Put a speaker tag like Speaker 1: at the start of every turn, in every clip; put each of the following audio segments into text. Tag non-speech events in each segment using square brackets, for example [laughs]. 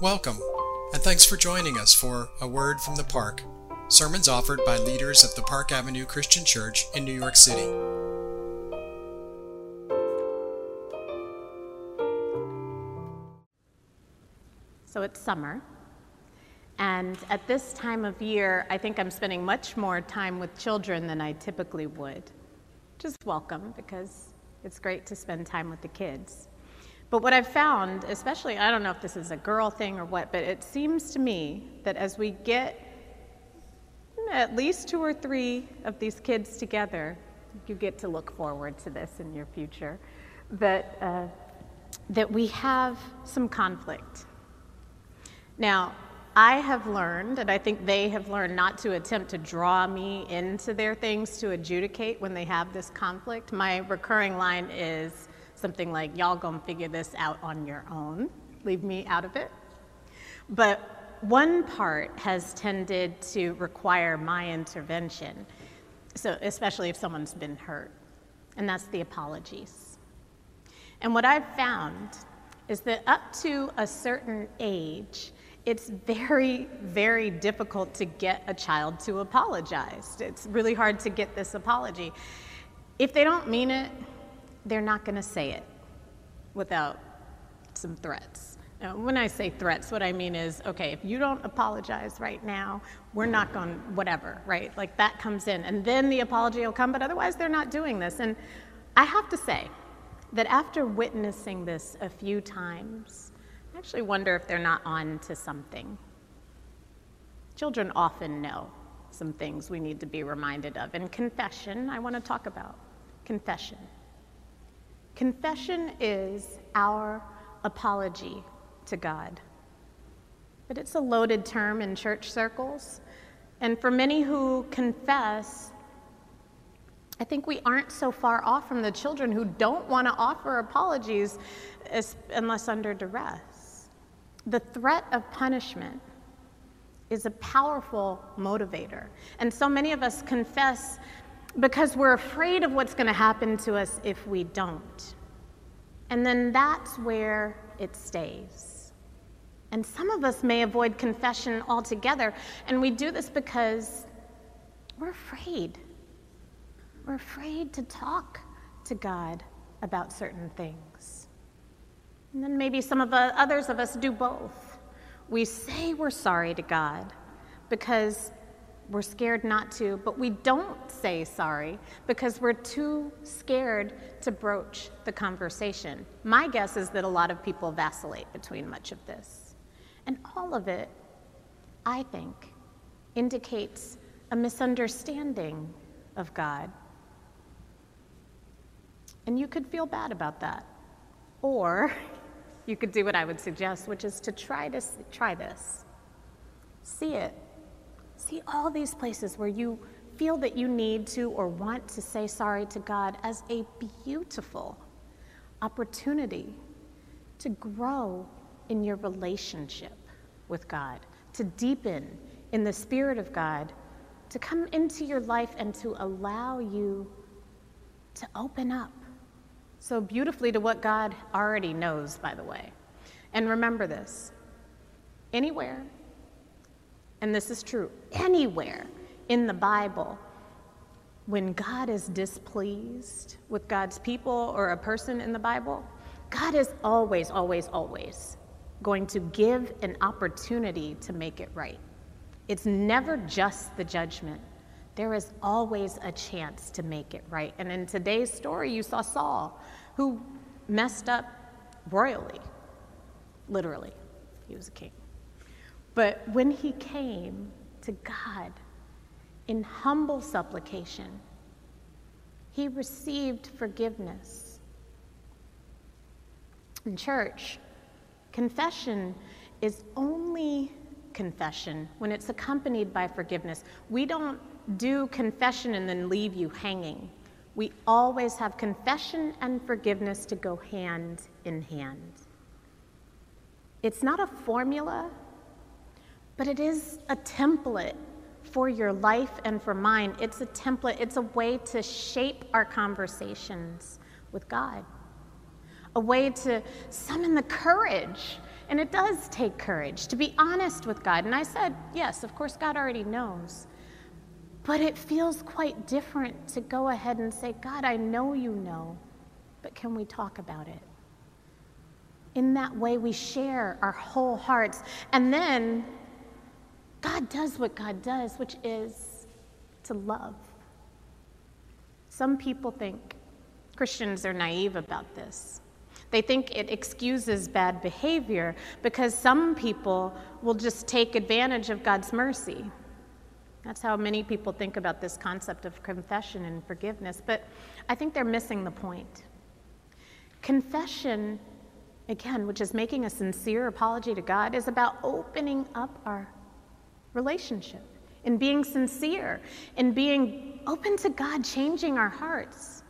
Speaker 1: Welcome, and thanks for joining us for A Word from the Park, sermons offered by leaders of the Park Avenue Christian Church in New York City.
Speaker 2: So it's summer, and at this time of year, I think I'm spending much more time with children than I typically would. Just welcome because it's great to spend time with the kids. But what I've found, especially, I don't know if this is a girl thing or what, but it seems to me that as we get at least two or three of these kids together, you get to look forward to this in your future, that, uh, that we have some conflict. Now, I have learned, and I think they have learned, not to attempt to draw me into their things to adjudicate when they have this conflict. My recurring line is, something like, y'all gonna figure this out on your own, leave me out of it. But one part has tended to require my intervention, so especially if someone's been hurt, and that's the apologies. And what I've found is that up to a certain age, it's very, very difficult to get a child to apologize. It's really hard to get this apology. If they don't mean it, they're not going to say it without some threats. Now, when I say threats, what I mean is, okay, if you don't apologize right now, we're not going, whatever, right? Like that comes in, and then the apology will come, but otherwise they're not doing this. And I have to say that after witnessing this a few times, I actually wonder if they're not on to something. Children often know some things we need to be reminded of. And confession, I want to talk about confession. Confession is our apology to God. But it's a loaded term in church circles. And for many who confess, I think we aren't so far off from the children who don't want to offer apologies unless under duress. The threat of punishment is a powerful motivator. And so many of us confess because we're afraid of what's going to happen to us if we don't. And then that's where it stays. And some of us may avoid confession altogether, and we do this because we're afraid. We're afraid to talk to God about certain things. And then maybe some of the others of us do both. We say we're sorry to God because we're scared not to, but we don't say sorry because we're too scared to broach the conversation. My guess is that a lot of people vacillate between much of this. And all of it, I think, indicates a misunderstanding of God. And you could feel bad about that. Or [laughs] you could do what I would suggest, which is to try to try this. See it See all these places where you feel that you need to or want to say sorry to God as a beautiful opportunity to grow in your relationship with God, to deepen in the Spirit of God, to come into your life and to allow you to open up so beautifully to what God already knows, by the way. And remember this anywhere and this is true anywhere in the Bible, when God is displeased with God's people or a person in the Bible, God is always, always, always going to give an opportunity to make it right. It's never just the judgment. There is always a chance to make it right. And in today's story, you saw Saul, who messed up royally, literally. He was a king. But when he came to God in humble supplication, he received forgiveness. In church, confession is only confession when it's accompanied by forgiveness. We don't do confession and then leave you hanging. We always have confession and forgiveness to go hand in hand. It's not a formula, but it is a template for your life and for mine. It's a template, it's a way to shape our conversations with God, a way to summon the courage And it does take courage to be honest with God. And I said, yes, of course, God already knows. But it feels quite different to go ahead and say, God, I know you know, but can we talk about it? In that way, we share our whole hearts. And then God does what God does, which is to love. Some people think Christians are naive about this. They think it excuses bad behavior because some people will just take advantage of God's mercy. That's how many people think about this concept of confession and forgiveness, but I think they're missing the point. Confession, again, which is making a sincere apology to God, is about opening up our relationship, in being sincere, in being open to God changing our hearts.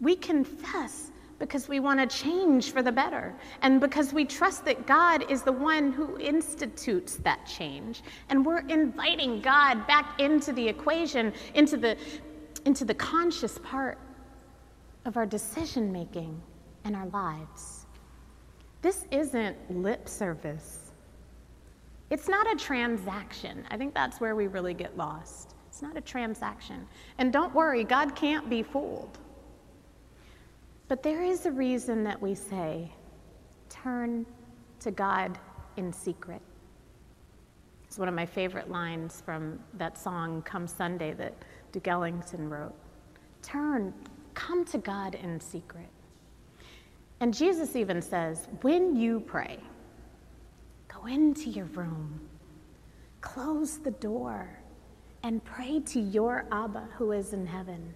Speaker 2: We confess because we want to change for the better and because we trust that God is the one who institutes that change. And we're inviting God back into the equation, into the, into the conscious part of our decision making and our lives. This isn't lip service. It's not a transaction. I think that's where we really get lost. It's not a transaction. And don't worry, God can't be fooled. But there is a reason that we say, turn to God in secret. It's one of my favorite lines from that song, Come Sunday, that Duke Ellington wrote. Turn, come to God in secret. And Jesus even says, when you pray, into your room, close the door, and pray to your Abba who is in heaven.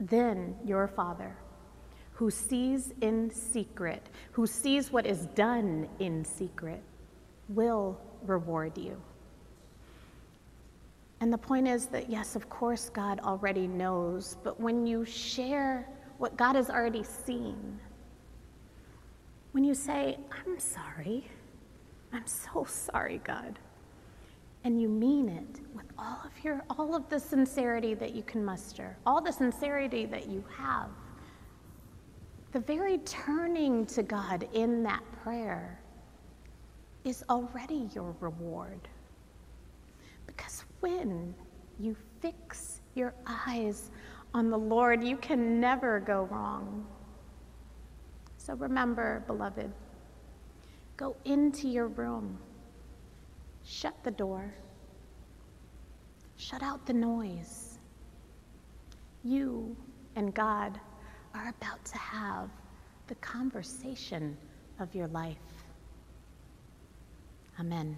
Speaker 2: Then your Father who sees in secret, who sees what is done in secret, will reward you. And the point is that, yes, of course, God already knows, but when you share what God has already seen, when you say, I'm sorry, I'm so sorry, God, and you mean it with all of your all of the sincerity that you can muster, all the sincerity that you have, the very turning to God in that prayer is already your reward. Because when you fix your eyes on the Lord, you can never go wrong. So remember, beloved, go into your room, shut the door, shut out the noise. You and God are about to have the conversation of your life. Amen.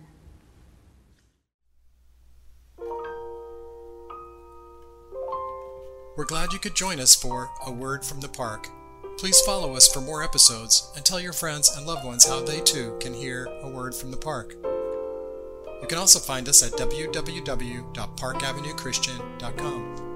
Speaker 1: We're glad you could join us for A Word from the Park. Please follow us for more episodes and tell your friends and loved ones how they too can hear A Word from the Park. You can also find us at www.parkavenuechristian.com.